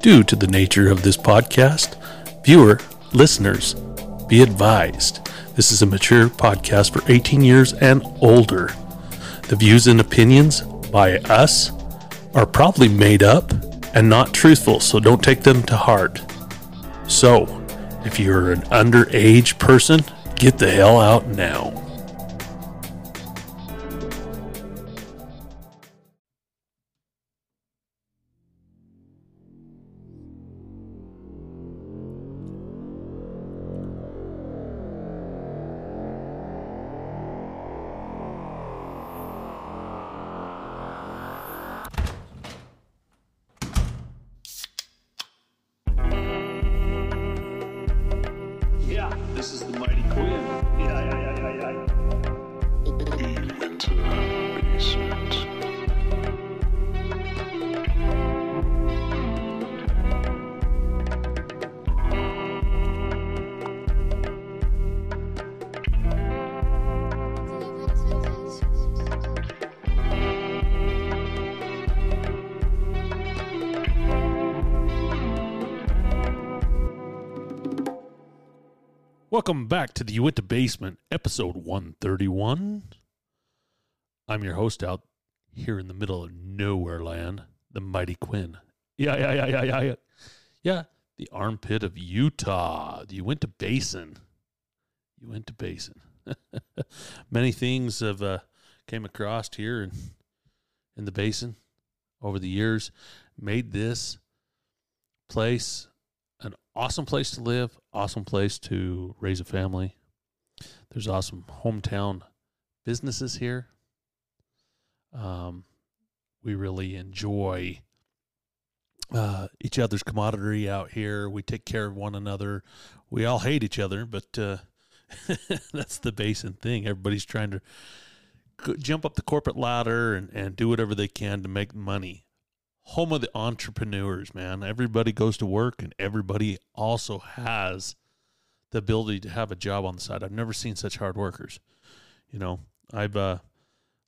Due to the nature of this podcast, viewer, listeners, be advised this is a mature podcast for 18 years and older. The views and opinions by us are probably made up and not truthful, so don't take them to heart. So, if you're an underage person, get the hell out now. I'm your host out here in the middle of nowhere land, the mighty Quinn. Yeah, yeah, yeah, yeah, yeah, yeah. Yeah, the armpit of Utah. Uintah Basin. Uintah Basin. Many things have uh, came across here in, in the basin over the years, made this place an awesome place to live, awesome place to raise a family. There's awesome hometown businesses here. Um, we really enjoy uh, each other's commodity out here. We take care of one another. We all hate each other, but uh, that's the basin thing. Everybody's trying to jump up the corporate ladder and, and do whatever they can to make money home of the entrepreneurs, man. Everybody goes to work and everybody also has the ability to have a job on the side. I've never seen such hard workers. You know, I've uh,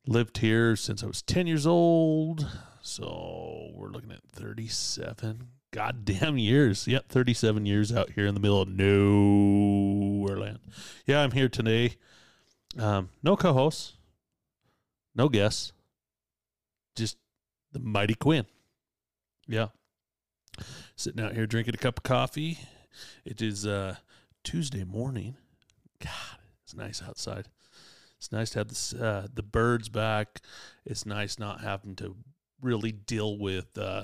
lived here since I was 10 years old. So we're looking at 37 goddamn years. Yep, 37 years out here in the middle of nowhere land. Yeah, I'm here today. Um, no co hosts, no guests, just the mighty Quinn. Yeah. Sitting out here drinking a cup of coffee. It is uh Tuesday morning. God, it's nice outside. It's nice to have this, uh, the birds back. It's nice not having to really deal with uh,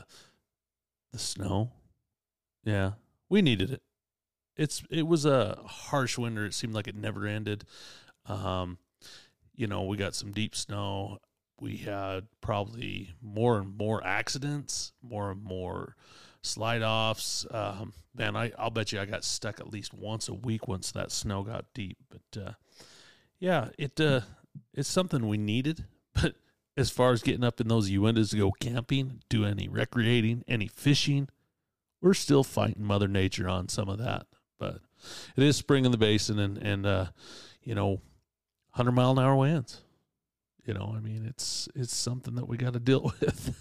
the snow. Yeah, we needed it. It's it was a harsh winter. It seemed like it never ended. Um, you know, we got some deep snow we had probably more and more accidents, more and more slide offs. Um, man, I, I'll bet you I got stuck at least once a week once that snow got deep. But uh, yeah, it uh, it's something we needed. But as far as getting up in those Uintas to go camping, do any recreating, any fishing, we're still fighting Mother Nature on some of that. But it is spring in the basin, and and uh, you know, hundred mile an hour winds you know i mean it's it's something that we got to deal with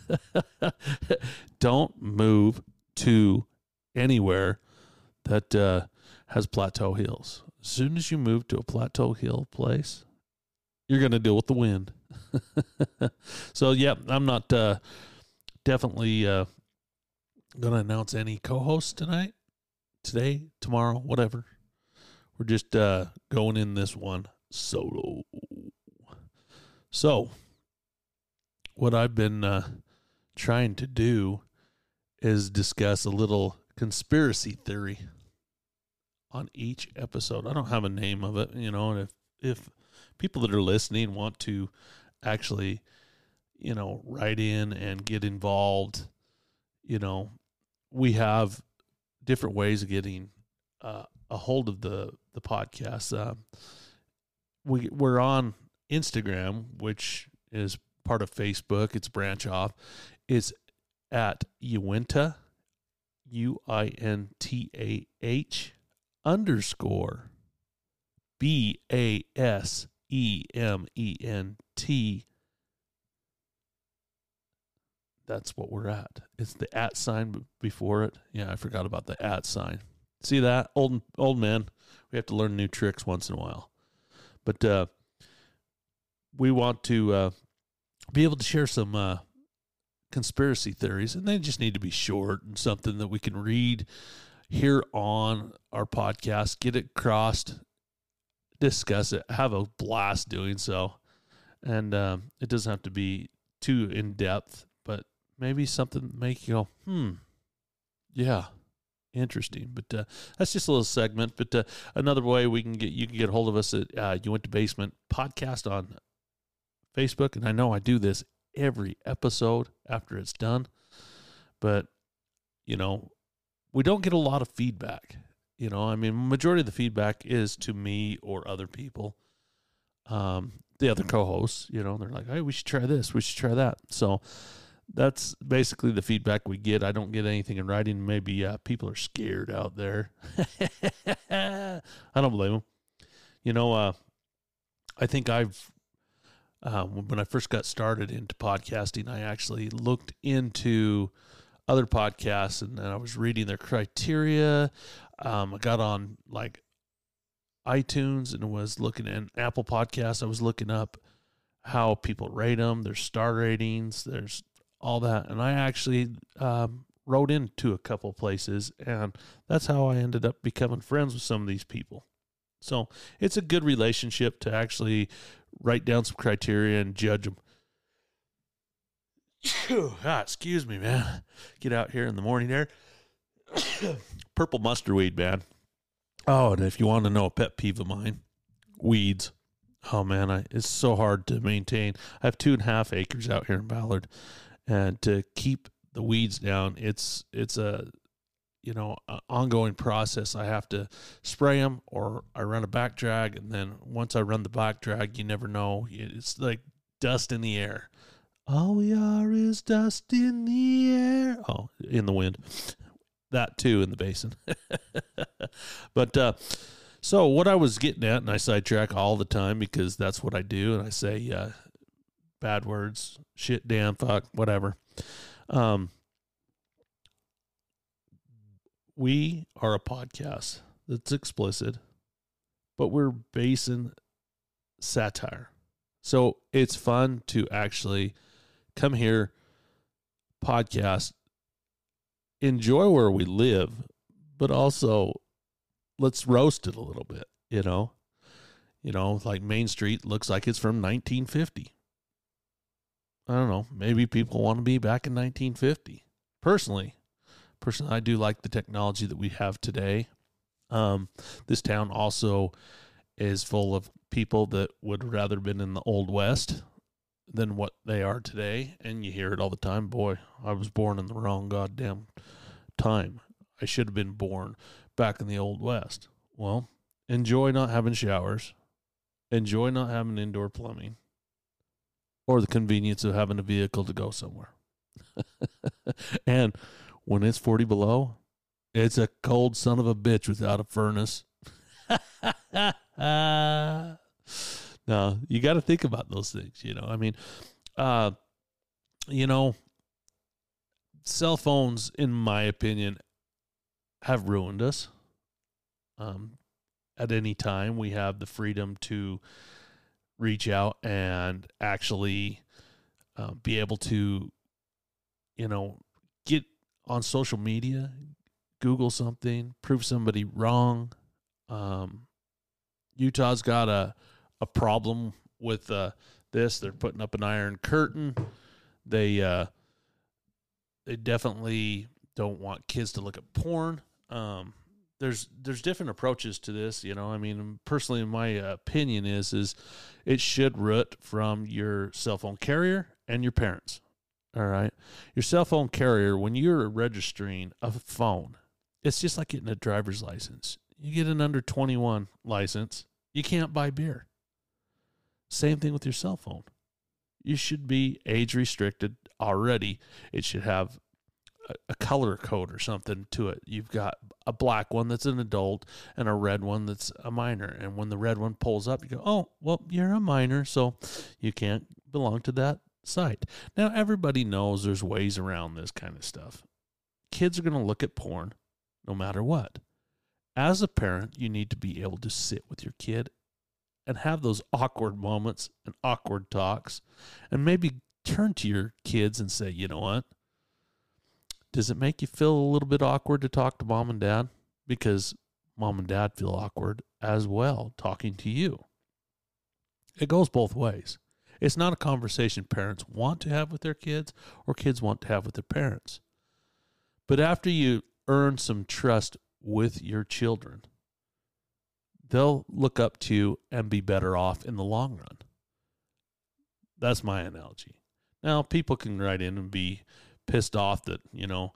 don't move to anywhere that uh, has plateau hills as soon as you move to a plateau hill place you're going to deal with the wind. So yeah i'm not uh, definitely uh, going to announce any co-hosts tonight today tomorrow whatever. We're just uh, going in this one solo. So, what I've been uh, trying to do is discuss a little conspiracy theory on each episode. I don't have a name of it, you know, and if if people that are listening want to actually, you know, write in and get involved, you know, we have different ways of getting uh, a hold of the the podcast. Uh, we we're on Instagram, which is part of Facebook, it's branch off. It's at Uintah, U I N T A H underscore B A S E M E N T that's what we're at. It's the at sign before it. Yeah, I forgot about the at sign. See that old old man? We have to learn new tricks once in a while. But uh, we want to uh, be able to share some uh, conspiracy theories, and they just need to be short and something that we can read here on our podcast, get it crossed, discuss it, have a blast doing so. And um, it doesn't have to be too in depth, but maybe something make you go, hmm, yeah, interesting. But uh, that's just a little segment. But uh, another way we can get you can get a hold of us at uh, Uintah Basement podcast on Facebook, and I know I do this every episode after it's done, but you know we don't get a lot of feedback. You know, I mean, majority of the feedback is to me or other people, um, the other co-hosts. You know, they're like, "Hey, we should try this. We should try that." So that's basically the feedback we get. I don't get anything in writing. Maybe uh, people are scared out there. I don't blame them. You know, uh, I think I've uh, when I first got started into podcasting, I actually looked into other podcasts and, and I was reading their criteria. Um, I got on like iTunes and was looking at Apple Podcasts. I was looking up how people rate them, their star ratings, there's all that. And I actually um, wrote into a couple places, and that's how I ended up becoming friends with some of these people. So it's a good relationship to actually write down some criteria and judge them. Ah, excuse me, man. Get out here in the morning air. Purple mustard weed, man. Oh, and if you want to know a pet peeve of mine, weeds. Oh man, I, it's so hard to maintain. I have two and a half acres out here in Ballard, and to keep the weeds down, it's it's a you know ongoing process. I have to spray them, or I run a back drag, and then once I run the back drag, you never know. It's like dust in the air. All we are is dust in the air. Oh, in the wind. That too in the basin. but uh, so what I was getting at, and I sidetrack all the time because that's what I do, and I say uh, bad words, shit, damn, fuck, whatever. Um, we are a podcast that's explicit, but we're basing satire. So it's fun to actually come here, podcast, enjoy where we live, but also let's roast it a little bit, you know? You know, like Main Street looks like it's from 1950. I don't know. Maybe people want to be back in 1950. Personally, personally, I do like the technology that we have today. Um, this town also is full of people that would rather been in the old west than what they are today, and you hear it all the time. Boy, I was born in the wrong goddamn time. I should have been born back in the old west. Well, enjoy not having showers. Enjoy not having indoor plumbing or the convenience of having a vehicle to go somewhere. and when it's 40 below, it's a cold son of a bitch without a furnace. no, you got to think about those things, you know. I mean, uh you know, cell phones in my opinion have ruined us. Um at any time we have the freedom to reach out and actually uh, be able to you know get on social media google something prove somebody wrong um, utah's got a, a problem with uh, this. They're putting up an iron curtain. They uh, they definitely don't want kids to look at porn. Um, there's there's different approaches to this you know. I mean personally my opinion is is it should root from your cell phone carrier and your parents all right? Your cell phone carrier when you're registering a phone it's just like getting a driver's license. You get an under 21 license you can't buy beer same thing with your cell phone you should be age restricted already it should have a color code or something to it. You've got a black one that's an adult and a red one that's a minor. And when the red one pulls up, you go, "Oh, well, you're a minor, so you can't belong to that site. Now, everybody knows there's ways around this kind of stuff. Kids are going to look at porn no matter what. As a parent, you need to be able to sit with your kid and have those awkward moments and awkward talks and maybe turn to your kids and say, you know what? Does it make you feel a little bit awkward to talk to mom and dad? Because mom and dad feel awkward as well talking to you. It goes both ways. It's not a conversation parents want to have with their kids or kids want to have with their parents. But after you earn some trust with your children, they'll look up to and be better off in the long run. That's my analogy. Now, people can write in and be pissed off that, you know,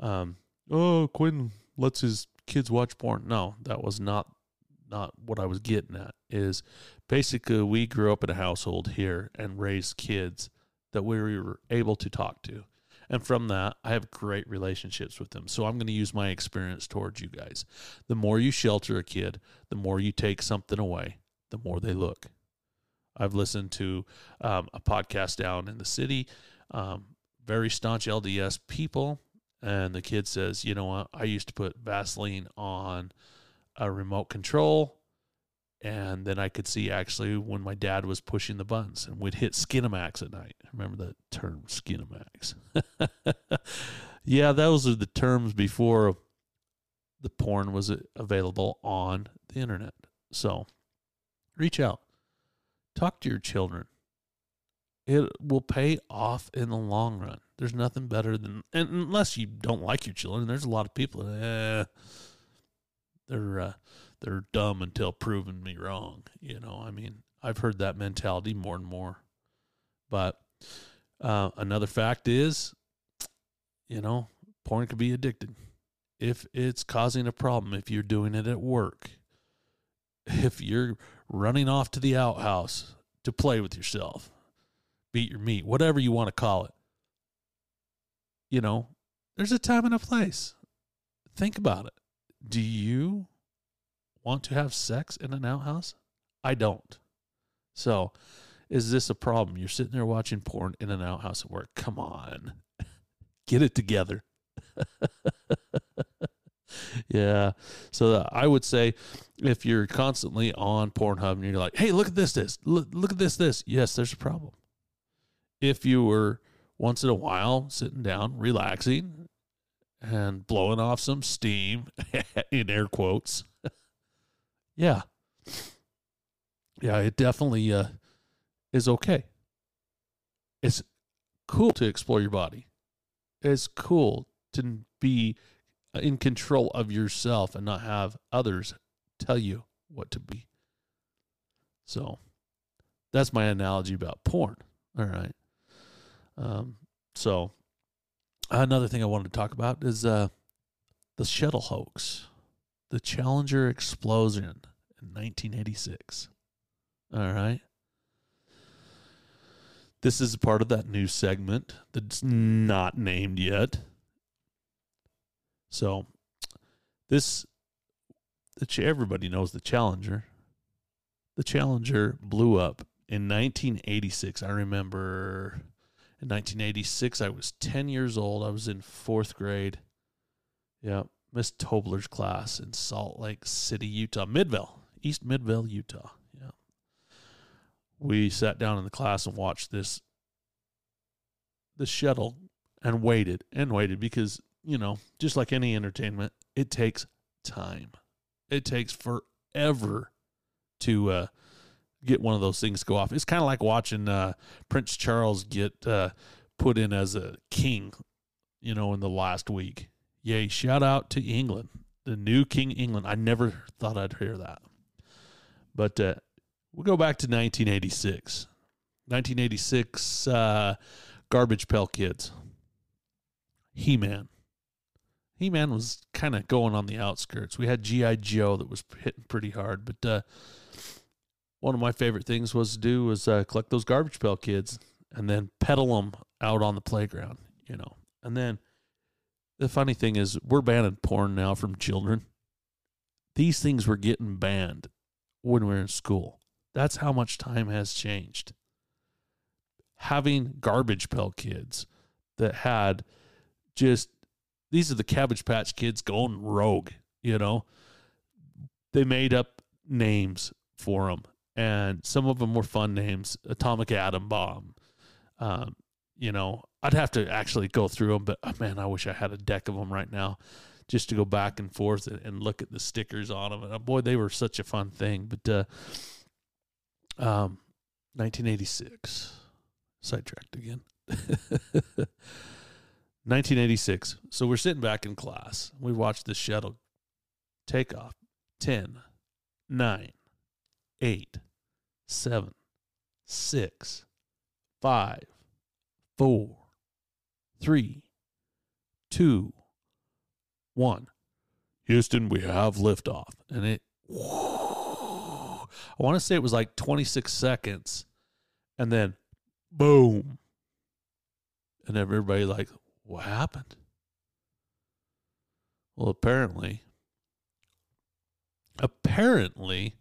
um, oh, Quinn lets his kids watch porn. No, that was not not what I was getting at. Is basically we grew up in a household here and raised kids that we were able to talk to. And from that, I have great relationships with them. So I'm going to use my experience towards you guys. The more you shelter a kid, the more you take something away, the more they look. I've listened to um, a podcast down in the city, um, very staunch LDS people, and the kid says, "You know what? I used to put Vaseline on a remote control, and then I could see actually when my dad was pushing the buttons, and we'd hit Skinemax at night. Remember the term Skinemax? yeah, those are the terms before the porn was available on the internet. So, reach out, talk to your children it will pay off in the long run. There's nothing better than, and unless you don't like your children, there's a lot of people eh, they're uh, they're dumb until proven me wrong. You know, I mean, I've heard that mentality more and more. But uh, another fact is, you know, porn can be addicted if it's causing a problem. If you're doing it at work, if you're running off to the outhouse to play with yourself beat your meat, whatever you want to call it. You know, there's a time and a place. Think about it. Do you want to have sex in an outhouse? I don't. So, is this a problem? You're sitting there watching porn in an outhouse at work. Come on. Get it together. yeah. So I would say if you're constantly on Pornhub and you're like, "Hey, look at this this. Look, look at this this." Yes, there's a problem if you were once in a while sitting down, relaxing, and blowing off some steam in air quotes. Yeah. Yeah, it definitely uh, is okay. It's cool to explore your body. It's cool to be in control of yourself and not have others tell you what to be. So that's my analogy about porn. All right. Um, so another thing I wanted to talk about is uh, the shuttle hoax, the Challenger explosion in 1986. All right. This is part of that new segment that's not named yet. So, this, everybody knows the Challenger. The Challenger blew up in 1986. I remember in 1986. I was 10 years old. I was in fourth grade. Yeah, Miss Tobler's class in Salt Lake City, Utah, Midvale, East Midvale, Utah. Yeah. We sat down in the class and watched this the shuttle and waited and waited because, you know, just like any entertainment, it takes time. It takes forever to uh get one of those things go off. It's kind of like watching uh, Prince Charles get uh, put in as a king, you know, in the last week. Yay! Shout out to England, the new King England. I never thought I'd hear that, but uh, we'll go back to 1986. 1986, uh, Garbage Pail Kids. He Man. He Man was kind of going on the outskirts. We had G.I. Joe that was hitting pretty hard, but uh, one of my favorite things was to do was uh, collect those garbage pail kids and then pedal them out on the playground, you know. And then the funny thing is, we're banning porn now from children. These things were getting banned when we were in school. That's how much time has changed. having garbage pail kids that had just these are the cabbage patch kids going rogue you know they made up names for them and some of them were fun names atomic atom bomb um, you know i'd have to actually go through them but oh, man i wish i had a deck of them right now just to go back and forth and, and look at the stickers on them and uh, boy they were such a fun thing but uh, um, 1986 sidetracked again. 1986 so we're sitting back in class. We watched the shuttle take off. 10 9 8 7 6 5 4 3 2 1 Houston we have liftoff and it I want to say it was like 26 seconds and then boom. And everybody like, what happened? Well, apparently, apparently,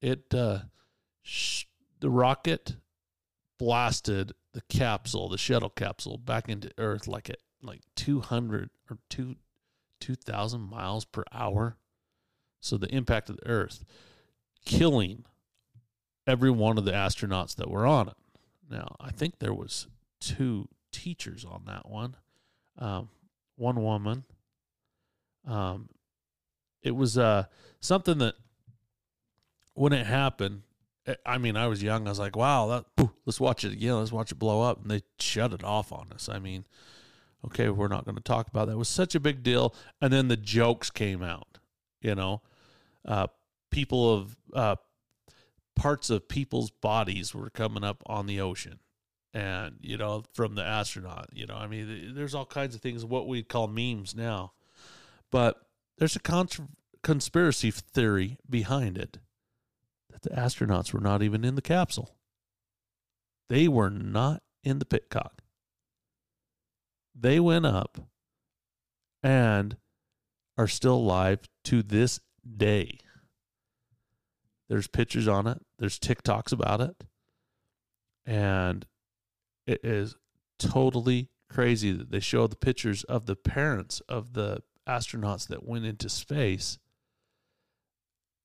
it uh, sh- the rocket blasted the capsule, the shuttle capsule, back into Earth like at like two hundred or two two thousand miles per hour. So the impact of the Earth, killing every one of the astronauts that were on it. Now, I think there was two teachers on that one, um, one woman. Um, it was uh, something that when it happened, I mean, I was young. I was like, "Wow, that, let's watch it again. Let's watch it blow up." And they shut it off on us. I mean, okay, we're not going to talk about that. It was such a big deal. And then the jokes came out. You know, uh, people of uh, parts of people's bodies were coming up on the ocean and you know from the astronaut you know i mean there's all kinds of things what we call memes now but there's a con- conspiracy theory behind it the astronauts were not even in the capsule they were not in the pitcock they went up and are still alive to this day there's pictures on it. There's TikToks about it. And it is totally crazy that they show the pictures of the parents of the astronauts that went into space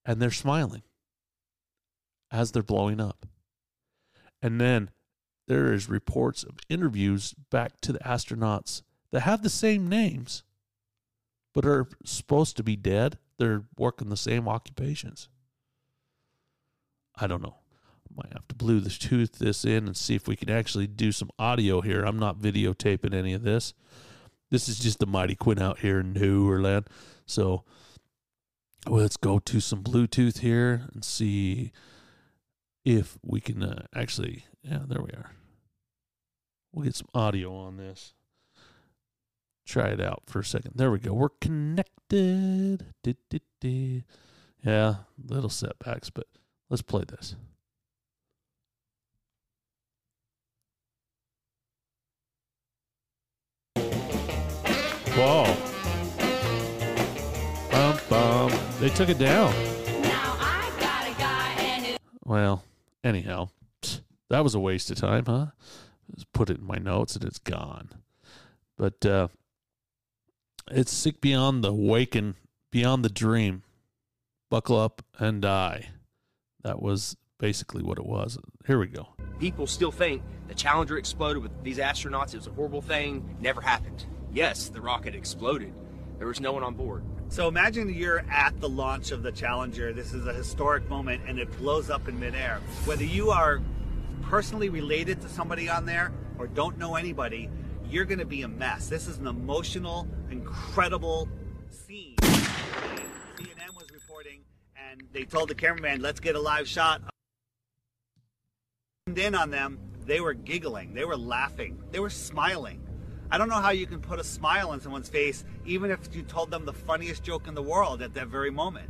and they're smiling as they're blowing up. And then there is reports of interviews back to the astronauts that have the same names but are supposed to be dead. They're working the same occupations. I don't know. Might have to Bluetooth this in and see if we can actually do some audio here. I'm not videotaping any of this. This is just the Mighty Quinn out here in Newerland. So well, let's go to some Bluetooth here and see if we can uh, actually. Yeah, there we are. We'll get some audio on this. Try it out for a second. There we go. We're connected. Yeah, little setbacks, but Let's play this. Whoa. Bum, bum. They took it down. Well, anyhow, that was a waste of time, huh? Just put it in my notes and it's gone. But uh, it's sick beyond the waking, beyond the dream. Buckle up and die. That was basically what it was. Here we go. People still think the Challenger exploded with these astronauts. It was a horrible thing. Never happened. Yes, the rocket exploded. There was no one on board. So imagine you're at the launch of the Challenger. This is a historic moment and it blows up in midair. Whether you are personally related to somebody on there or don't know anybody, you're going to be a mess. This is an emotional, incredible scene. CNN was reporting and they told the cameraman, let's get a live shot. In on them, they were giggling, they were laughing, they were smiling. I don't know how you can put a smile on someone's face, even if you told them the funniest joke in the world at that very moment.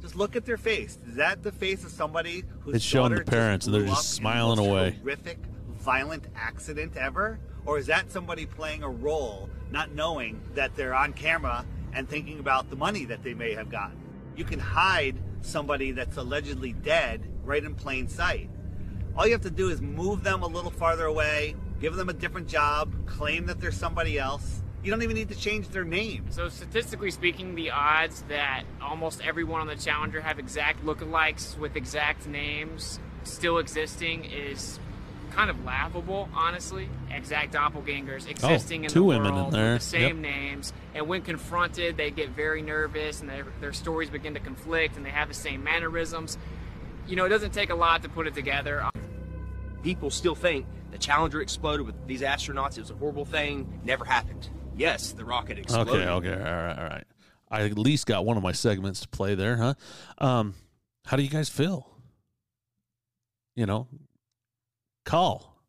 Just look at their face. Is that the face of somebody who's it's showing the parents and they're just smiling away? Horrific, violent accident ever, or is that somebody playing a role, not knowing that they're on camera and thinking about the money that they may have gotten? You can hide somebody that's allegedly dead right in plain sight. All you have to do is move them a little farther away, give them a different job, claim that they're somebody else. You don't even need to change their name. So statistically speaking, the odds that almost everyone on the Challenger have exact lookalikes with exact names still existing is kind of laughable, honestly. Exact doppelgangers oh, existing in Oh, two the women in world there. with the same Yep. names, and when confronted, they get very nervous, and their, their stories begin to conflict, and they have the same mannerisms. You know, it doesn't take a lot to put it together. People still think the Challenger exploded with these astronauts. It was a horrible thing. Never happened. Yes, the rocket exploded. Okay, okay, all right, all right. I at least got one of my segments to play there, huh? Um, how do you guys feel? You know, call,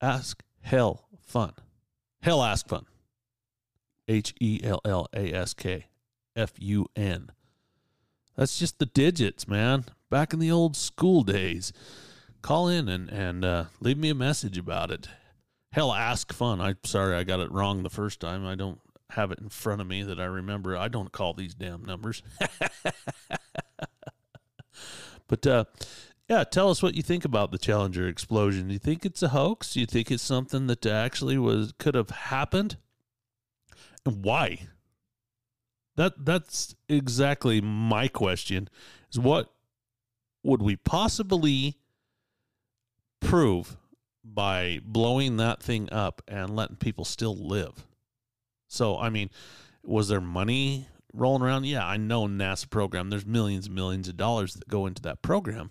ask, hell, fun, hell, ask fun, H E L L A S K F U N. That's just the digits, man. Back in the old school days, call in and and uh, leave me a message about it. Hell, ask fun. I'm sorry I got it wrong the first time. I don't have it in front of me that I remember. I don't call these damn numbers. but uh, yeah, tell us what you think about the Challenger explosion. Do you think it's a hoax? Do you think it's something that actually was could have happened? And why? That that's exactly my question. Is what would we possibly prove by blowing that thing up and letting people still live? So, I mean, was there money rolling around? Yeah, I know NASA program. There's millions and millions of dollars that go into that program,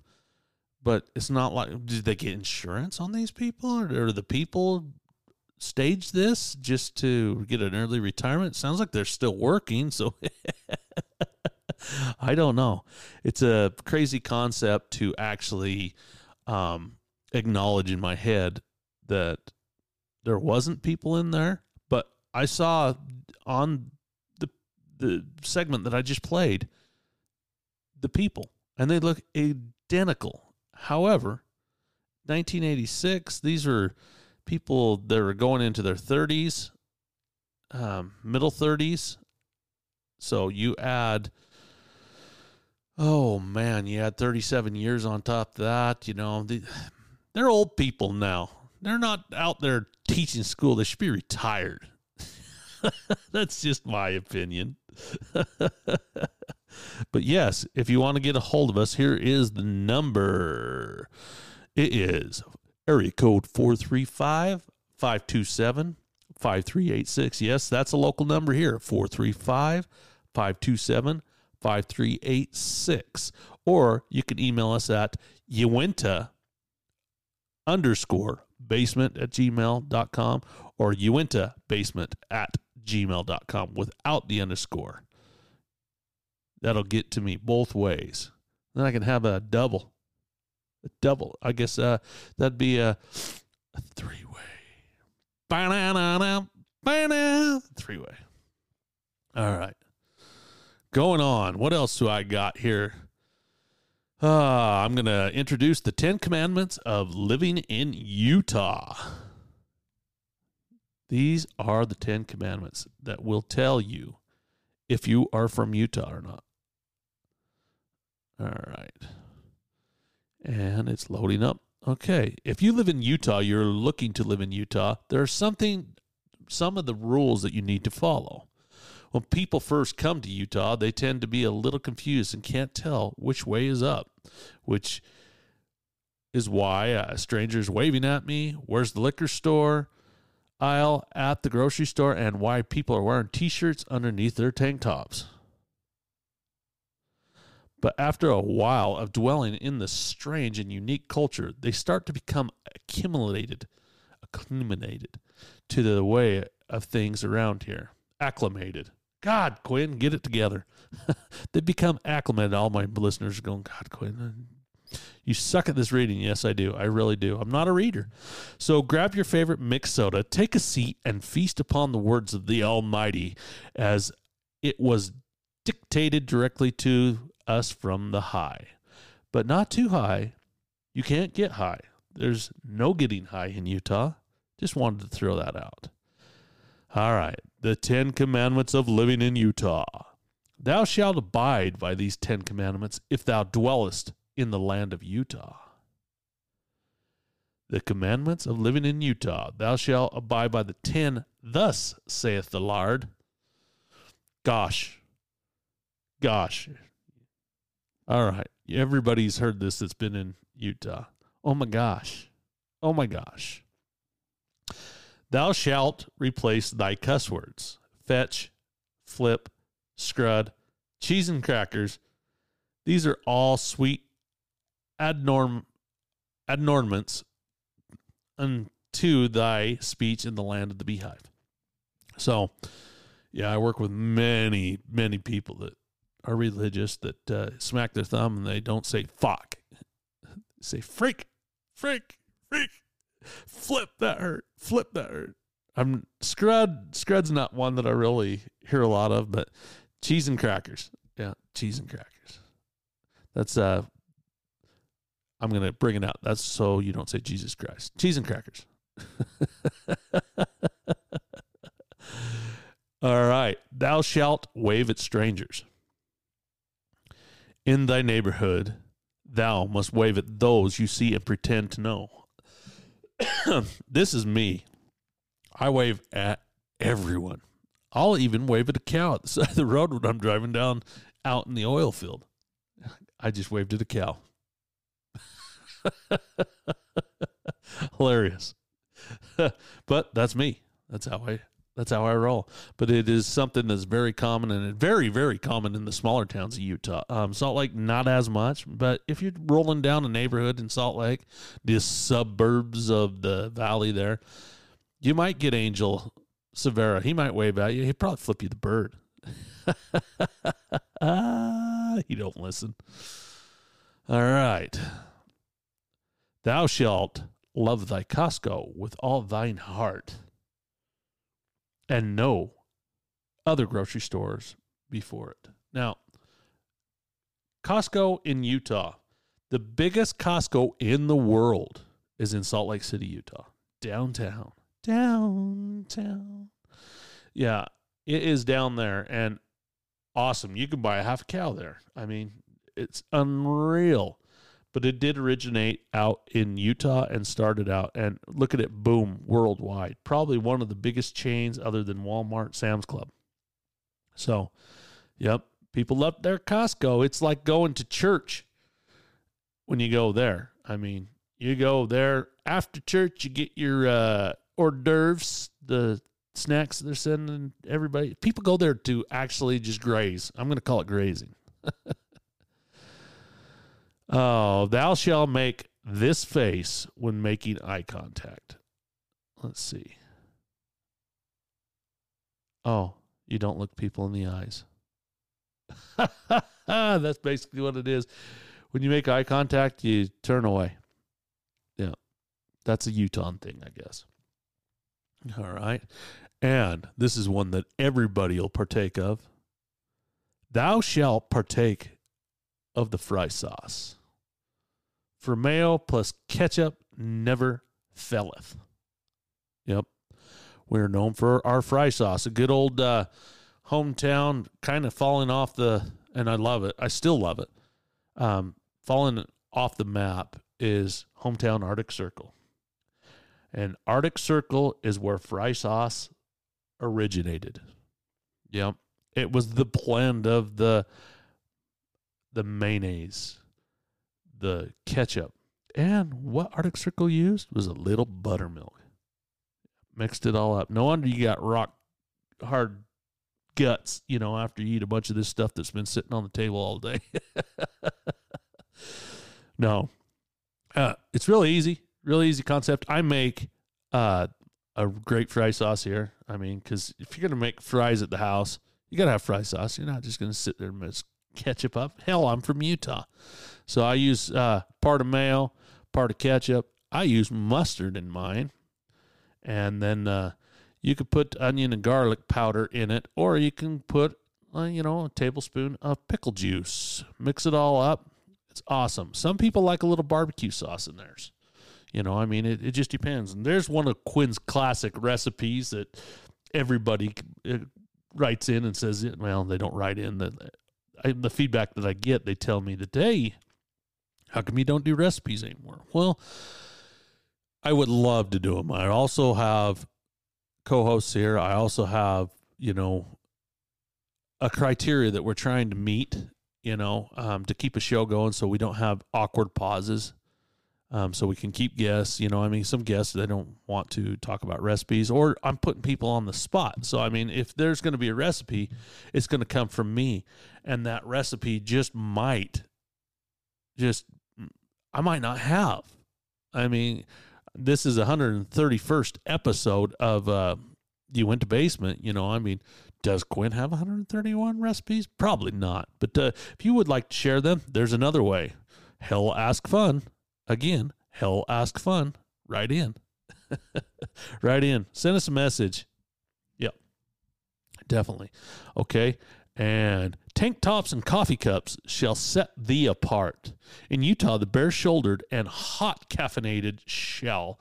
but it's not like did they get insurance on these people, or, or the people stage this just to get an early retirement? Sounds like they're still working, so I don't know. It's a crazy concept to actually um, acknowledge in my head that there wasn't people in there, but I saw on the the segment that I just played the people, and they look identical. However, 1986, these are people that are going into their 30s, um, middle 30s. So you add, oh man, you add 37 years on top of that. You know, the, they're old people now. They're not out there teaching school. They should be retired. That's just my opinion. but yes, if you want to get a hold of us, here is the number. It is area code 435 527 5386. Yes, that's a local number here 435 527 5386. Or you can email us at uinta underscore basement at gmail.com or uinta basement at gmail.com without the underscore. That'll get to me both ways. Then I can have a double. A double. I guess uh, that'd be a, a three way. Three way. All right. Going on. What else do I got here? Uh, I'm going to introduce the 10 commandments of living in Utah. These are the 10 commandments that will tell you if you are from Utah or not. All right. And it's loading up. Okay. If you live in Utah, you're looking to live in Utah, there's something, some of the rules that you need to follow. When people first come to Utah, they tend to be a little confused and can't tell which way is up, which is why uh, a stranger's waving at me. Where's the liquor store aisle at the grocery store, and why people are wearing t shirts underneath their tank tops. But after a while of dwelling in this strange and unique culture, they start to become accumulated, acclimated to the way of things around here. Acclimated. God, Quinn, get it together. they become acclimated. All my listeners are going, God, Quinn, you suck at this reading. Yes, I do. I really do. I'm not a reader. So grab your favorite mixed soda, take a seat, and feast upon the words of the Almighty as it was dictated directly to us from the high. But not too high. You can't get high. There's no getting high in Utah. Just wanted to throw that out. All right. The Ten Commandments of living in Utah. Thou shalt abide by these Ten Commandments if thou dwellest in the land of Utah. the commandments of living in Utah. Thou shalt abide by the ten, thus saith the Lord. Gosh. Gosh. All right. Everybody's heard this that's been in Utah. Oh my gosh. Oh my gosh. Thou shalt replace thy cuss words fetch, flip, scrud, cheese and crackers. These are all sweet adnorm adornments unto thy speech in the land of the beehive. So, yeah, I work with many, many people that are religious that uh, smack their thumb and they don't say fuck. say freak, freak, freak, flip that hurt, flip that hurt. I'm scrud. Scrud's not one that I really hear a lot of, but cheese and crackers. Yeah, cheese and crackers. That's uh I'm gonna bring it out. That's so you don't say Jesus Christ. Cheese and crackers. All right. Thou shalt wave at strangers. In thy neighborhood, thou must wave at those you see and pretend to know. this is me. I wave at everyone. I'll even wave at a cow at the side of the road when I'm driving down out in the oil field. I just waved at a cow. Hilarious. but that's me. That's how I that's how I roll. But it is something that's very common and very, very common in the smaller towns of Utah. Um, Salt Lake, not as much, but if you're rolling down a neighborhood in Salt Lake, the suburbs of the valley there, you might get Angel Severa. He might wave at you. He'd probably flip you the bird. he don't listen. All right. Thou shalt love thy Costco with all thine heart and no other grocery stores before it. Now, Costco in Utah, the biggest Costco in the world is in Salt Lake City, Utah, downtown. Downtown. Yeah, it is down there and awesome. You can buy a half cow there. I mean, it's unreal. But it did originate out in Utah and started out and look at it boom worldwide. Probably one of the biggest chains other than Walmart, Sam's Club. So, yep, people love their Costco. It's like going to church when you go there. I mean, you go there after church, you get your uh, hors d'oeuvres, the snacks they're sending everybody. People go there to actually just graze. I'm going to call it grazing. oh, thou shalt make this face when making eye contact. Let's see. Oh, you don't look people in the eyes. That's basically what it is. When you make eye contact, you turn away. Yeah. That's a Utah thing, I guess. All right. And this is one that everybody will partake of. Thou shalt partake of the fry sauce. For mayo plus ketchup never faileth. Yep. We're known for our fry sauce. A good old uh, hometown kind of falling off the, and I love it. I still love it. Um, falling off the map is hometown Arctic Circle. And Arctic Circle is where fry sauce originated. Yep. It was the blend of the the mayonnaise, the ketchup, and what Arctic Circle used was a little buttermilk. Mixed it all up. No wonder you got rock hard guts, you know, after you eat a bunch of this stuff that's been sitting on the table all day. no. Uh, it's really easy really easy concept. I make uh, a great fry sauce here. I mean, because if you're gonna make fries at the house, you gotta have fry sauce. You're not just gonna sit there and mix ketchup up. Hell, I'm from Utah, so I use uh, part of mayo, part of ketchup. I use mustard in mine, and then uh, you could put onion and garlic powder in it, or you can put uh, you know a tablespoon of pickle juice. Mix it all up. It's awesome. Some people like a little barbecue sauce in theirs. You know, I mean, it, it just depends. And there's one of Quinn's classic recipes that everybody uh, writes in and says, well, they don't write in. The, the feedback that I get, they tell me that, hey, how come you don't do recipes anymore? Well, I would love to do them. I also have co-hosts here. I also have, you know, a criteria that we're trying to meet, you know, um, to keep a show going so we don't have awkward pauses. Um, so we can keep guests, you know, I mean, some guests, they don't want to talk about recipes or I'm putting people on the spot. So, I mean, if there's going to be a recipe, it's going to come from me and that recipe just might just, I might not have. I mean, this is 131st episode of uh Uintah Basement you know i mean does quinn have 131 recipes? Probably not but uh, if you would like to share them there's another way. Hell ask fun. Again hell ask fun. Right in. Right in. Send us a message. Yep. Definitely. Okay and tank tops and coffee cups shall set thee apart. In Utah, the bare shouldered and hot caffeinated shall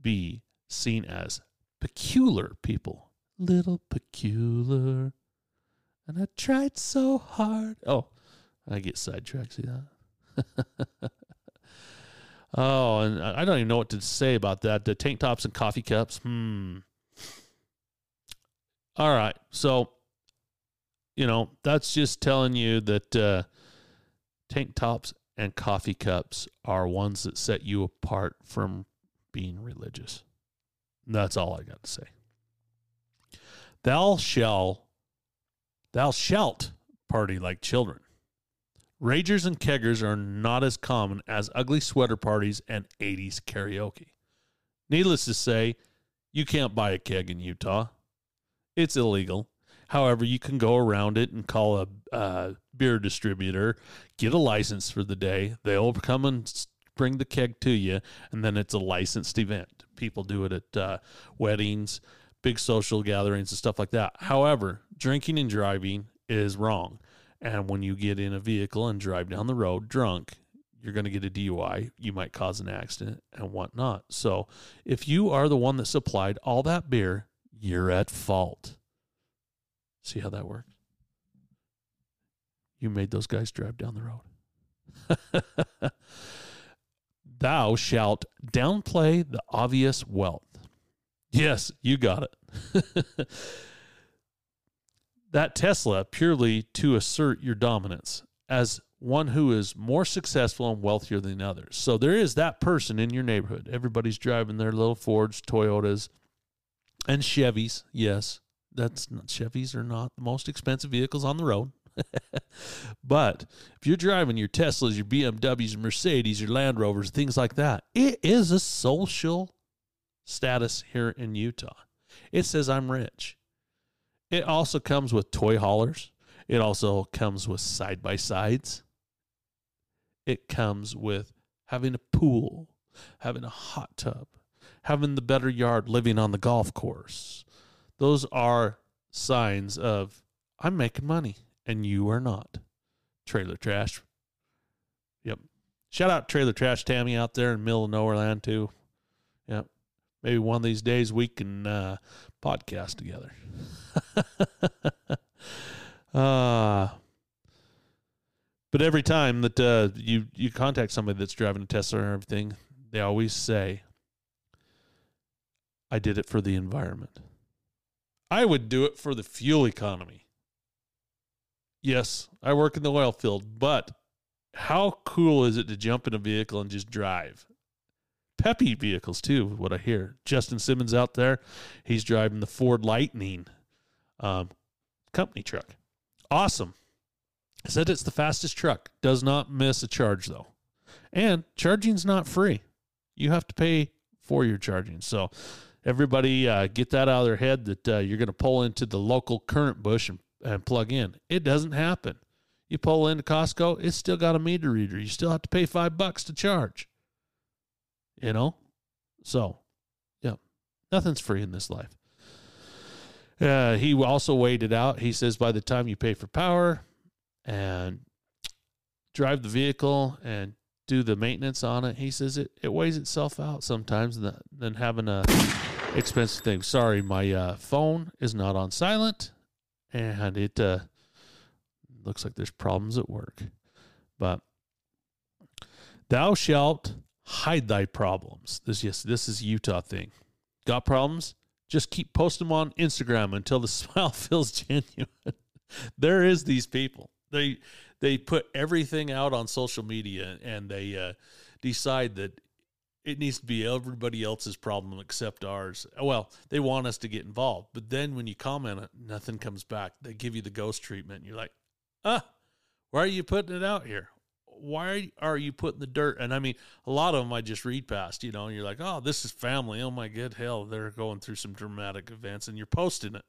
be seen as peculiar people. Little peculiar. And I tried so hard. Oh, I get sidetracked. See that? oh, and I don't even know what to say about that. The tank tops and coffee cups. Hmm. All right. So you know, that's just telling you that uh, tank tops and coffee cups are ones that set you apart from being religious. That's all I got to say. Thou shall, thou shalt party like children. Ragers and keggers are not as common as ugly sweater parties and 80s karaoke. Needless to say, you can't buy a keg in Utah. It's illegal. However, you can go around it and call a uh, beer distributor, get a license for the day. They'll come and bring the keg to you, and then it's a licensed event. People do it at uh, weddings, big social gatherings, and stuff like that. However, drinking and driving is wrong. And when you get in a vehicle and drive down the road drunk, you're going to get a DUI. You might cause an accident and whatnot. So if you are the one that supplied all that beer, you're at fault. See how that works? You made those guys drive down the road. Thou shalt downplay the obvious wealth. Yes, you got it. that Tesla purely to assert your dominance as one who is more successful and wealthier than others. So there is that person in your neighborhood. Everybody's driving their little Fords, Toyotas, and Chevys. Yes, that's not Chevys are not the most expensive vehicles on the road. but if you're driving your Teslas, your BMWs, your Mercedes, your Land Rovers, things like that, it is a social status here in Utah. It says I'm rich. It also comes with toy haulers. It also comes with side by sides. It comes with having a pool, having a hot tub, having the better yard, living on the golf course. Those are signs of I'm making money and you are not. Trailer trash. Yep. Shout out Trailer Trash Tammy out there in middle of nowhere land too. Yep. Maybe one of these days we can uh, podcast together. uh but every time that uh, you you contact somebody that's driving a Tesla or everything, they always say, "I did it for the environment." I would do it for the fuel economy. Yes, I work in the oil field, but how cool is it to jump in a vehicle and just drive? Peppy vehicles too, what I hear. Justin Simmons out there, he's driving the Ford Lightning um, company truck. Awesome. Said it's the fastest truck. Does not miss a charge though. And charging's not free. You have to pay for your charging. So everybody uh, get that out of their head that uh, you're going to pull into the local current bush and, and plug in. It doesn't happen. You pull into Costco, it's still got a meter reader. You still have to pay five bucks to charge. You know? So, yeah, nothing's free in this life. Uh, he also weighed it out. He says by the time you pay for power and drive the vehicle and do the maintenance on it, he says it, it weighs itself out sometimes than, than having a expensive thing. Sorry, my uh, phone is not on silent and it uh, looks like there's problems at work. But thou shalt hide thy problems. This yes, this is Utah thing. Got problems? Just keep posting them on Instagram until the smile feels genuine. there is these people. They they put everything out on social media and they uh, decide that it needs to be everybody else's problem except ours. Well, they want us to get involved, but then when you comment it, nothing comes back. They give you the ghost treatment. You're like, ah, why are you putting it out here? Why are you putting the dirt? And I mean, a lot of them I just read past, you know, and you're like, oh, this is family. Oh my good hell, they're going through some dramatic events, and you're posting it.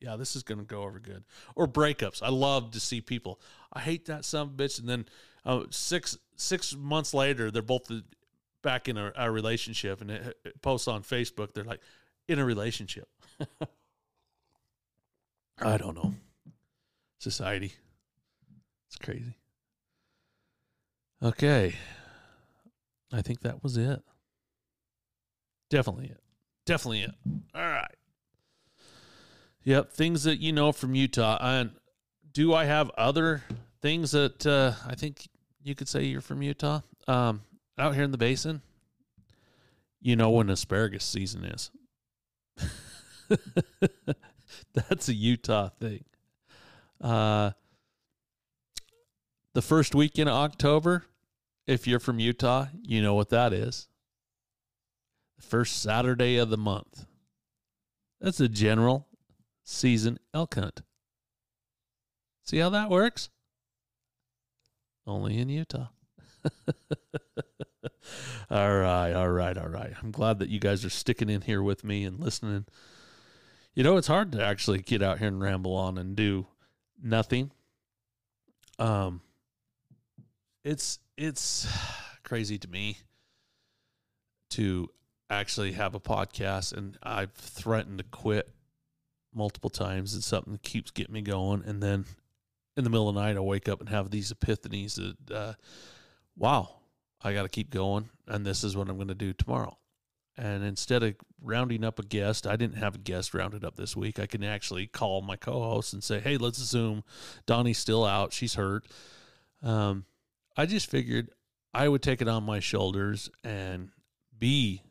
Yeah, this is going to go over good. Or breakups. I love to see people. I hate that some bitch, and then uh, six six months later, they're both back in a, relationship, and it, it posts on Facebook. They're like in a relationship. I don't know. Society. It's crazy. Okay. I think that was it. Definitely it. Definitely it. All right. Yep. Things that you know from Utah. And do I have other things that uh, I think you could say you're from Utah? Um, out here in the basin, you know when asparagus season is. That's a Utah thing. Uh, the first weekend of October, if you're from Utah, you know what that is. The first Saturday of the month. That's a general season elk hunt. See how that works? Only in Utah. all right, all right, all right. I'm glad that you guys are sticking in here with me and listening. You know, it's hard to actually get out here and ramble on and do nothing. Um it's it's crazy to me to actually have a podcast and I've threatened to quit multiple times. It's something keeps getting me going and then in the middle of the night I wake up and have these epiphanies that uh wow, I got to keep going, and this is what I'm going to do tomorrow. And instead of rounding up a guest, I didn't have a guest rounded up this week. I can actually call my co-host and say, "Hey, let's assume Donnie's still out; she's hurt." Um, I just figured I would take it on my shoulders and be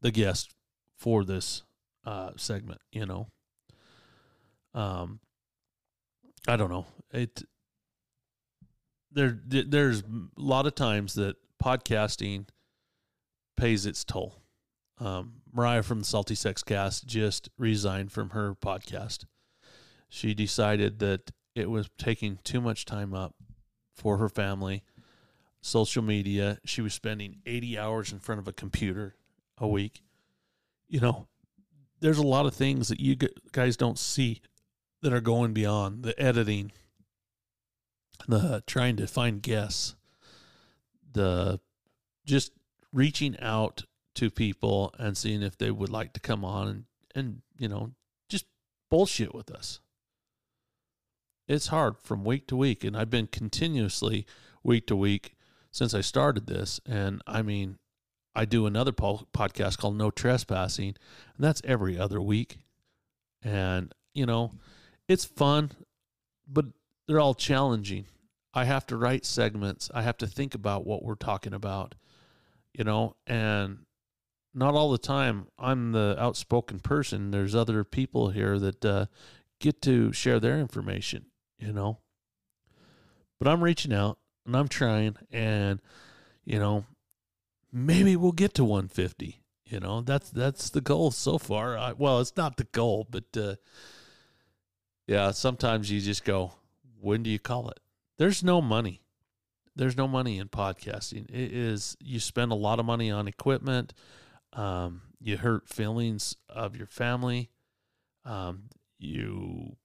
the guest for this uh, segment. You know, um, I don't know it there there's a lot of times that podcasting pays its toll. Um, Mariah from the Salty Sex Cast just resigned from her podcast. She decided that it was taking too much time up for her family, social media. She was spending 80 hours in front of a computer a week. You know, there's a lot of things that you guys don't see that are going beyond the editing, the trying to find guests, the just reaching out to people and seeing if they would like to come on and, and you know, just bullshit with us. It's hard from week to week, and I've been continuously week to week since I started this. And I mean, I do another po- podcast called No Trespassing, and that's every other week. And, you know, it's fun, but they're all challenging. I have to write segments. I have to think about what we're talking about, you know, and not all the time I'm the outspoken person. There's other people here that uh, get to share their information, you know. But I'm reaching out and I'm trying, and you know, maybe we'll get to 150. You know, that's that's the goal so far. I, well, it's not the goal, but uh, yeah, sometimes you just go, when do you call it? There's no money. There's no money in podcasting. It is you spend a lot of money on equipment. Um, you hurt feelings of your family. Um, you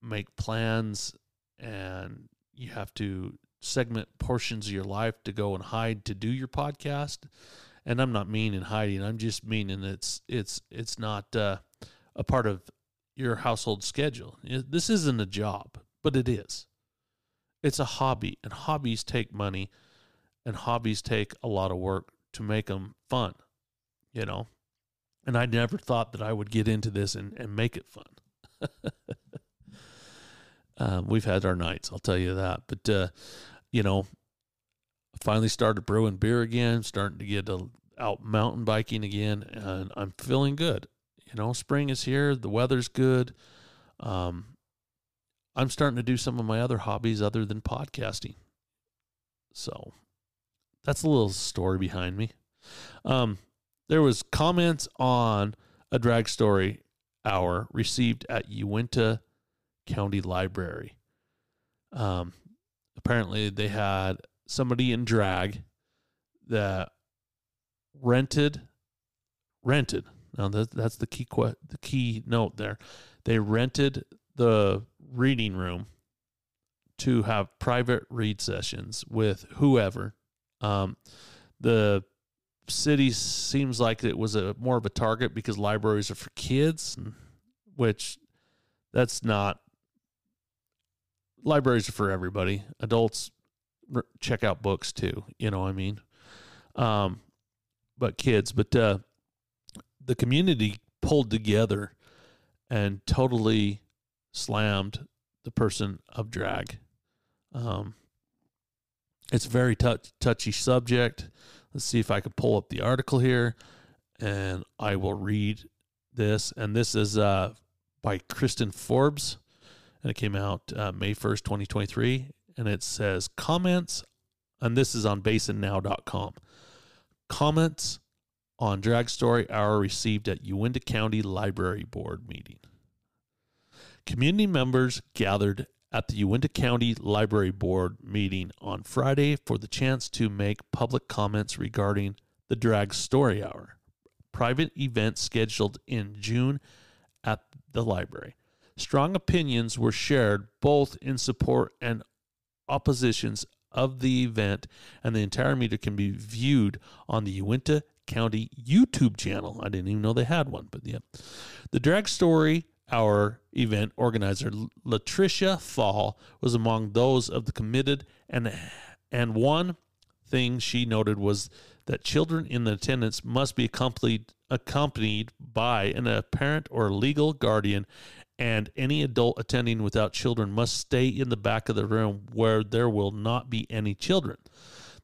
make plans and you have to segment portions of your life to go and hide to do your podcast. And I'm not mean in hiding. I'm just meaning it's it's it's not uh, a part of your household schedule. This isn't a job, but it is. It's a hobby, and hobbies take money, and hobbies take a lot of work to make them fun, you know. And I never thought that I would get into this and, and make it fun. um, we've had our nights, I'll tell you that. But, uh, you know, finally started brewing beer again, starting to get out mountain biking again, and I'm feeling good. You know, spring is here, the weather's good. Um, I'm starting to do some of my other hobbies other than podcasting. So that's a little story behind me. Um, there was comments on a drag story hour received at Uintah County Library. Um, apparently, they had somebody in drag that rented rented. Now that, that's the key the key note there. They rented the reading room to have private read sessions with whoever. Um, the city seems like it was a more of a target because libraries are for kids, which that's not. Libraries are for everybody. Adults check out books too. You know what I mean? Um, but kids, but uh, the community pulled together and totally slammed the person of drag. Um, it's a very touch, touchy subject. Let's see if I can pull up the article here, and I will read this. And this is uh, by Kristen Forbes, and it came out uh, May first, twenty twenty three. And it says comments, and this is on BasinNow.com. Comments on Drag Story Hour received at Uintah County Library Board meeting. Community members gathered at the Uintah County Library Board meeting on Friday for the chance to make public comments regarding the Drag Story Hour, private event scheduled in June at the library. Strong opinions were shared both in support and oppositions of the event, and the entire meeting can be viewed on the Uintah County YouTube channel. I didn't even know they had one, but yeah. The Drag Story Hour event organizer Latricia Fall was among those of the committed, and and one thing she noted was that children in the attendance must be accompanied accompanied by an, parent or legal guardian and any adult attending without children must stay in the back of the room where there will not be any children.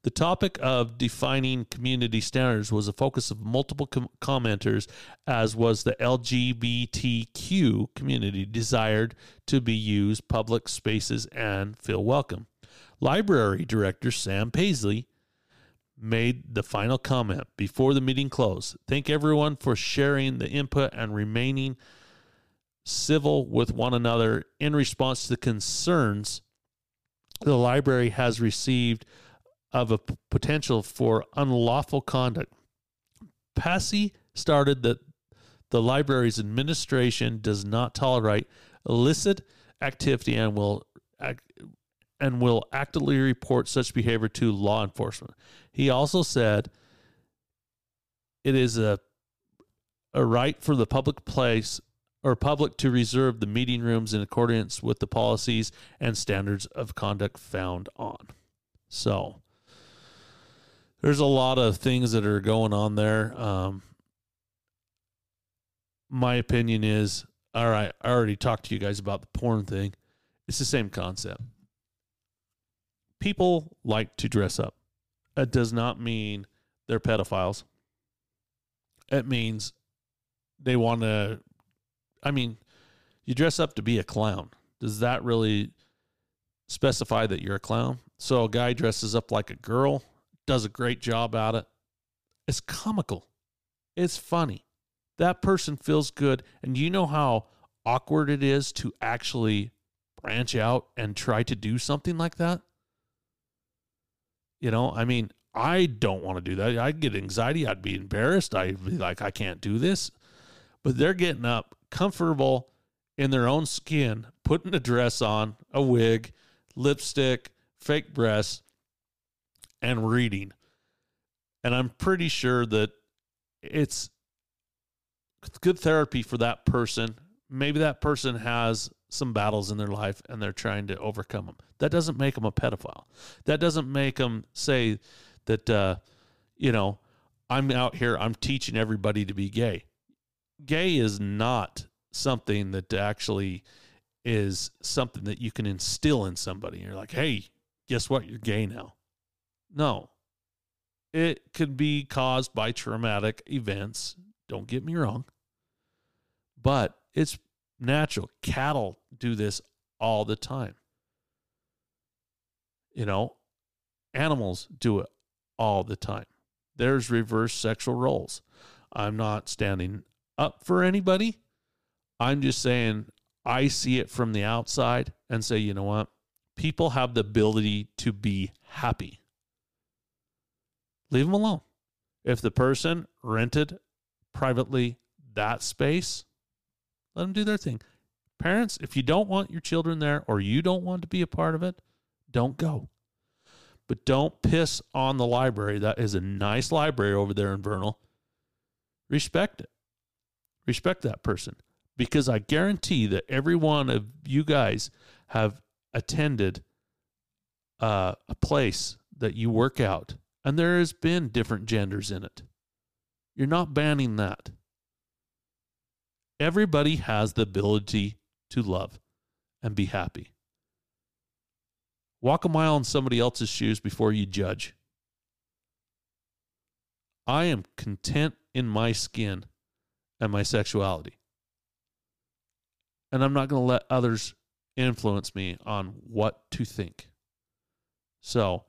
The topic of defining community standards was a focus of multiple com- commenters, as was the LGBTQ community desired to be used public spaces and feel welcome. Library director Sam Passey made the final comment before the meeting closed. Thank everyone for sharing the input and remaining civil with one another in response to the concerns the library has received of a p- potential for unlawful conduct. Passey started that the library's administration does not tolerate illicit activity and will ac- and will actively report such behavior to law enforcement. He also said it is a a right for the public place or public to reserve the meeting rooms in accordance with the policies and standards of conduct found on. So, there's a lot of things that are going on there. Um, my opinion is all right. I already talked to you guys about the porn thing. It's the same concept. People like to dress up. It does not mean they're pedophiles. It means they want to. I mean, you dress up to be a clown. Does that really specify that you're a clown? So a guy dresses up like a girl does a great job at it. It's comical. It's funny. That person feels good. And you know how awkward it is to actually branch out and try to do something like that? You know, I mean, I don't want to do that. I'd get anxiety. I'd be embarrassed. I'd be like, I can't do this. But they're getting up comfortable in their own skin, putting a dress on, a wig, lipstick, fake breasts, and reading. And I'm pretty sure that it's good therapy for that person. Maybe that person has some battles in their life and they're trying to overcome them. That doesn't make them a pedophile. That doesn't make them say that, uh, you know, I'm out here, I'm teaching everybody to be gay. Gay is not something that actually is something that you can instill in somebody. You're like, hey, guess what? You're gay now. No. It could be caused by traumatic events. Don't get me wrong. But it's natural. Cattle do this all the time. You know, animals do it all the time. There's reverse sexual roles. I'm not standing up for anybody. I'm just saying I see it from the outside and say, you know what? People have the ability to be happy. Leave them alone. If the person rented privately that space, let them do their thing. Parents, if you don't want your children there or you don't want to be a part of it, don't go. But don't piss on the library. That is a nice library over there in Vernal. Respect it. Respect that person because I guarantee that every one of you guys have attended uh, a place that you work out and there has been different genders in it. You're not banning that. Everybody has the ability to love and be happy. Walk a mile in somebody else's shoes before you judge. I am content in my skin and my sexuality. And I'm not going to let others influence me on what to think. So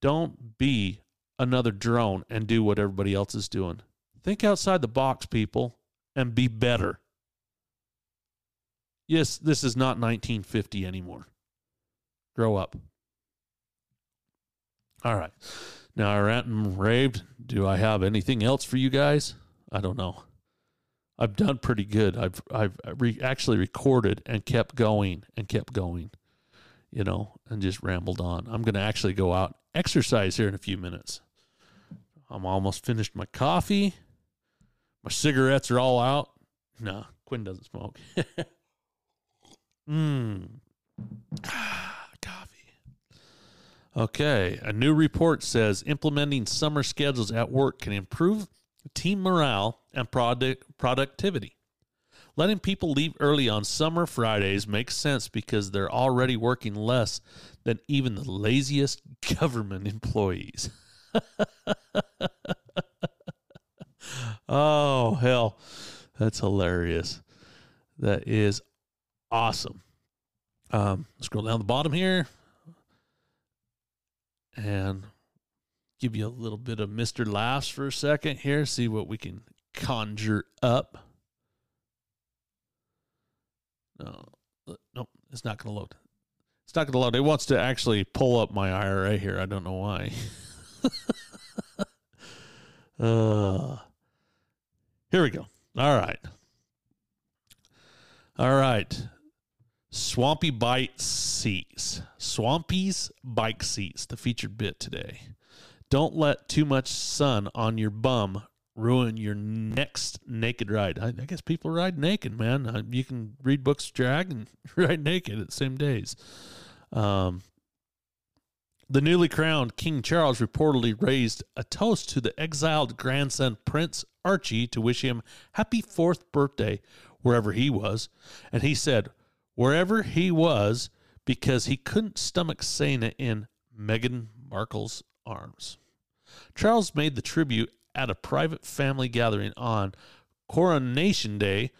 don't be another drone and do what everybody else is doing. Think outside the box, people, and be better. Yes, this is not 1950 anymore. Grow up. All right. Now I rant and raved. Do I have anything else for you guys? I don't know. I've done pretty good. I've I've re- actually recorded and kept going and kept going, you know, and just rambled on. I'm going to actually go out exercise here in a few minutes. I'm almost finished my coffee. My cigarettes are all out. No, Quinn doesn't smoke. Mmm. coffee. Okay. A new report says implementing summer schedules at work can improve team morale and product productivity. Letting people leave early on summer Fridays makes sense because they're already working less than even the laziest government employees. oh, hell. That's hilarious. That is awesome. Um, scroll down the bottom here and give you a little bit of Mr. Laughs for a second here, see what we can conjure up. No, nope, it's not going to load. It's not going to load. It wants to actually pull up my IRA here. I don't know why. uh, here we go. All right. All right. Swampy Bike Seats. Swampy's Bike Seats, the featured bit today. Don't let too much sun on your bum ruin your next naked ride. I, I guess people ride naked, man. You can read books, drag, and ride naked at the same days. Um, the newly crowned King Charles reportedly raised a toast to the exiled grandson Prince Archie to wish him happy fourth birthday wherever he was. And he said, wherever he was, because he couldn't stomach saying it in Meghan Markle's arms. Charles made the tribute at a private family gathering on Coronation Day,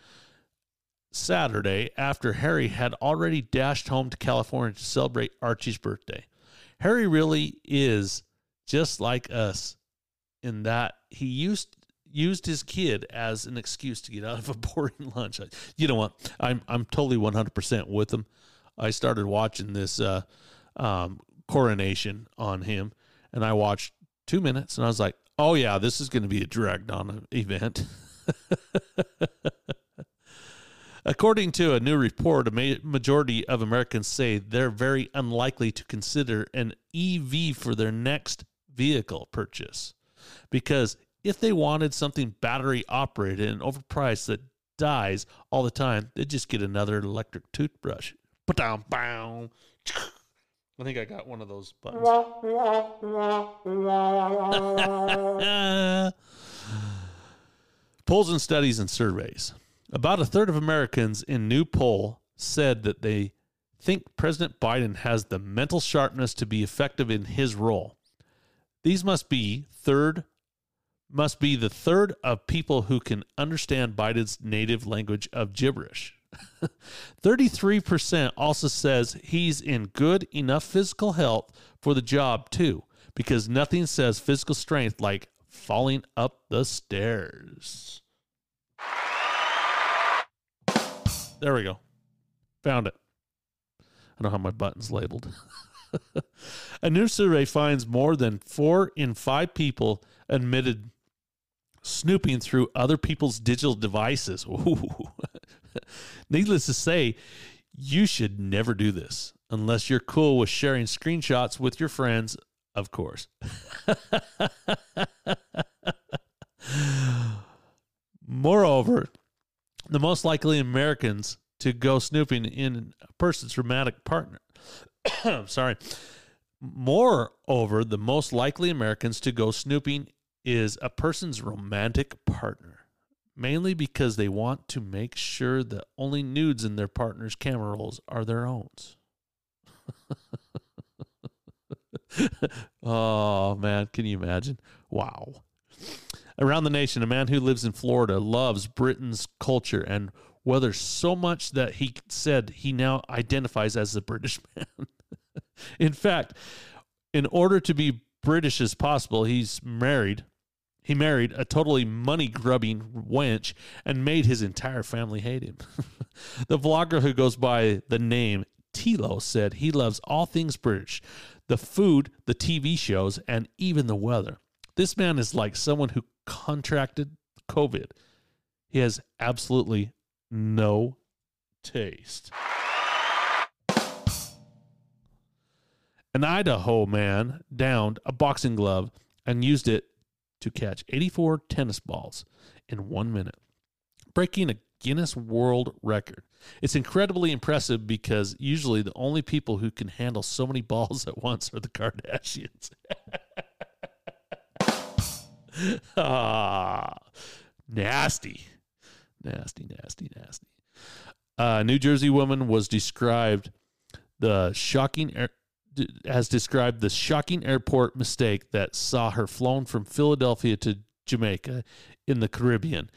Saturday, after Harry had already dashed home to California to celebrate Archie's birthday. Harry really is just like us in that he used used his kid as an excuse to get out of a boring lunch. You know what? I'm I'm totally 100% with him. I started watching this uh, um, coronation on him, and I watched two minutes, and I was like, oh yeah, this is going to be a dragged on event. According to a new report, a majority of Americans say they're very unlikely to consider an EV for their next vehicle purchase. Because if they wanted something battery operated and overpriced that dies all the time, they'd just get another electric toothbrush. Ba-dum, bow. I think I got one of those buttons. Polls and studies and surveys. About a third of Americans in new poll said that they think President Biden has the mental sharpness to be effective in his role. These must be third must be the third of people who can understand Biden's native language of gibberish. 33% also says he's in good enough physical health for the job too, because nothing says physical strength like falling up the stairs. There we go. Found it. I don't have my buttons labeled. A new survey finds more than four in five people admitted snooping through other people's digital devices. Ooh. Needless to say, you should never do this unless you're cool with sharing screenshots with your friends, of course. Moreover, the most likely Americans to go snooping in a person's romantic partner. Sorry. Moreover, the most likely Americans to go snooping is a person's romantic partner, mainly because they want to make sure that only nudes in their partner's camera rolls are their own. oh, man. Can you imagine? Wow. Around the nation, a man who lives in Florida loves Britain's culture and weather so much that he said he now identifies as a British man. in fact, in order to be British as possible, he's married. He married a totally money grubbing wench and made his entire family hate him. the vlogger who goes by the name Tilo said he loves all things British the food, the TV shows, and even the weather. This man is like someone who contracted COVID. He has absolutely no taste. An Idaho man downed a boxing glove and used it to catch 84 tennis balls in one minute, breaking a Guinness World Record. It's incredibly impressive because usually the only people who can handle so many balls at once are the Kardashians. ah, nasty, nasty, nasty, nasty. A New Jersey woman was described the shocking has described the shocking airport mistake that saw her flown from Philadelphia to Jamaica in the Caribbean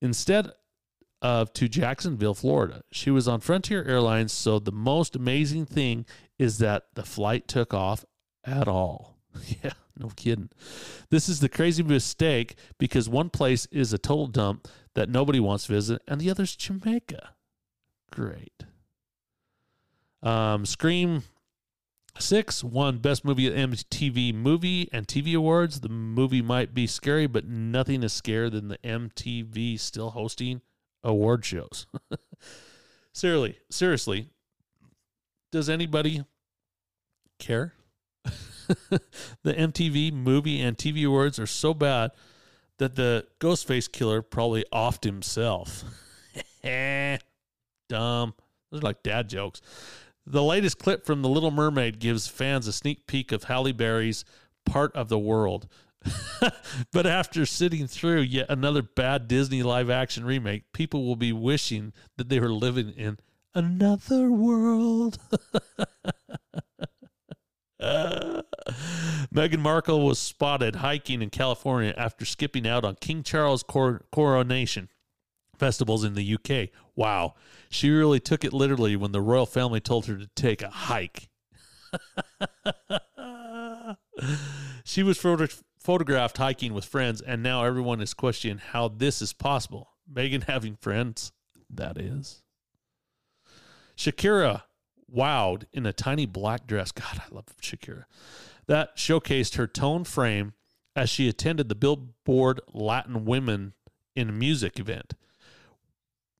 instead of to Jacksonville, Florida. She was on Frontier Airlines, so the most amazing thing is that the flight took off at all. yeah, no kidding. This is the crazy mistake because one place is a total dump that nobody wants to visit, and the other's Jamaica. Great. Um, Scream Six won Best Movie at MTV Movie and TV Awards. The movie might be scary, but nothing is scarier than the MTV still hosting award shows. seriously, seriously, does anybody care? the MTV Movie and TV Awards are so bad that the Ghostface Killer probably offed himself. Dumb. Those are like dad jokes. The latest clip from The Little Mermaid gives fans a sneak peek of Halle Berry's part of the world. but after sitting through yet another bad Disney live action remake, people will be wishing that they were living in another world. Meghan Markle was spotted hiking in California after skipping out on King Charles' cor- coronation festivals in the UK. Wow. She really took it literally when the royal family told her to take a hike. she was photo- photographed hiking with friends, and now everyone is questioning how this is possible. Megan having friends, that is. Shakira wowed in a tiny black dress. God, I love Shakira. That showcased her tone frame as she attended the Billboard Latin Women in Music event.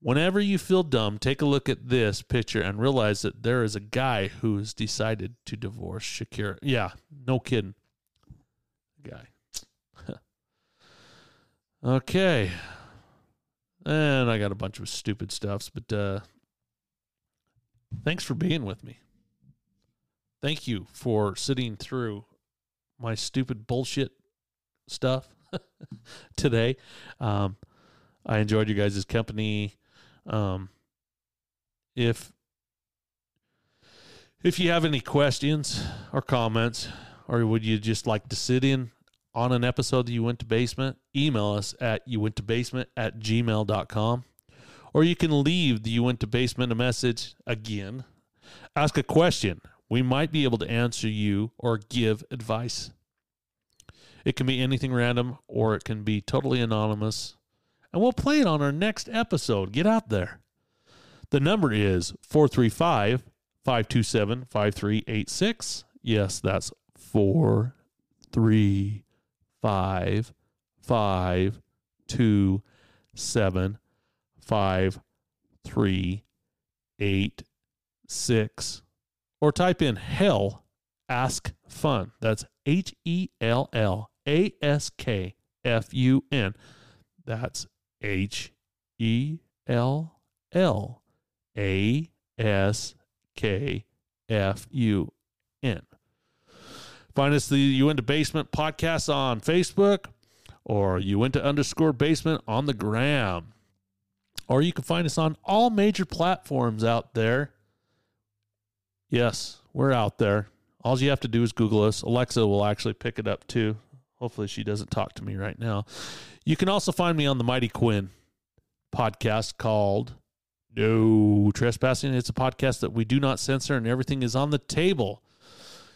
Whenever you feel dumb, take a look at this picture and realize that there is a guy who's decided to divorce Shakira. Yeah, no kidding. Guy. okay. And I got a bunch of stupid stuffs, but uh thanks for being with me. Thank you for sitting through my stupid bullshit stuff today. Um I enjoyed you guys' company. Um, if If you have any questions or comments, or would you just like to sit in on an episode that Uintah Basement, email us at Uintah Basement at gmail.com. Or you can leave the Uintah Basement a message again. Ask a question. We might be able to answer you or give advice. It can be anything random or it can be totally anonymous. And we'll play it on our next episode. Get out there. The number is 435 527 5386. Yes, that's 435 527 5386. Or type in hell ask fun. That's H E L L A S K F U N. That's H E L L A S K F U N. Find us the Uintah Basement podcast on Facebook or Uintah underscore basement on the gram. Or you can find us on all major platforms out there. Yes, we're out there. All you have to do is Google us. Alexa will actually pick it up too. Hopefully, she doesn't talk to me right now. You can also find me on the Mighty Quinn podcast called No Trespassing. It's a podcast that we do not censor and everything is on the table.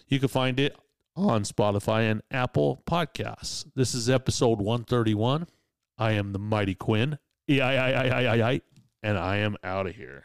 You can find it on Spotify and Apple Podcasts. This is episode 131. I am the Mighty Quinn. E I I I I I I and I am out of here.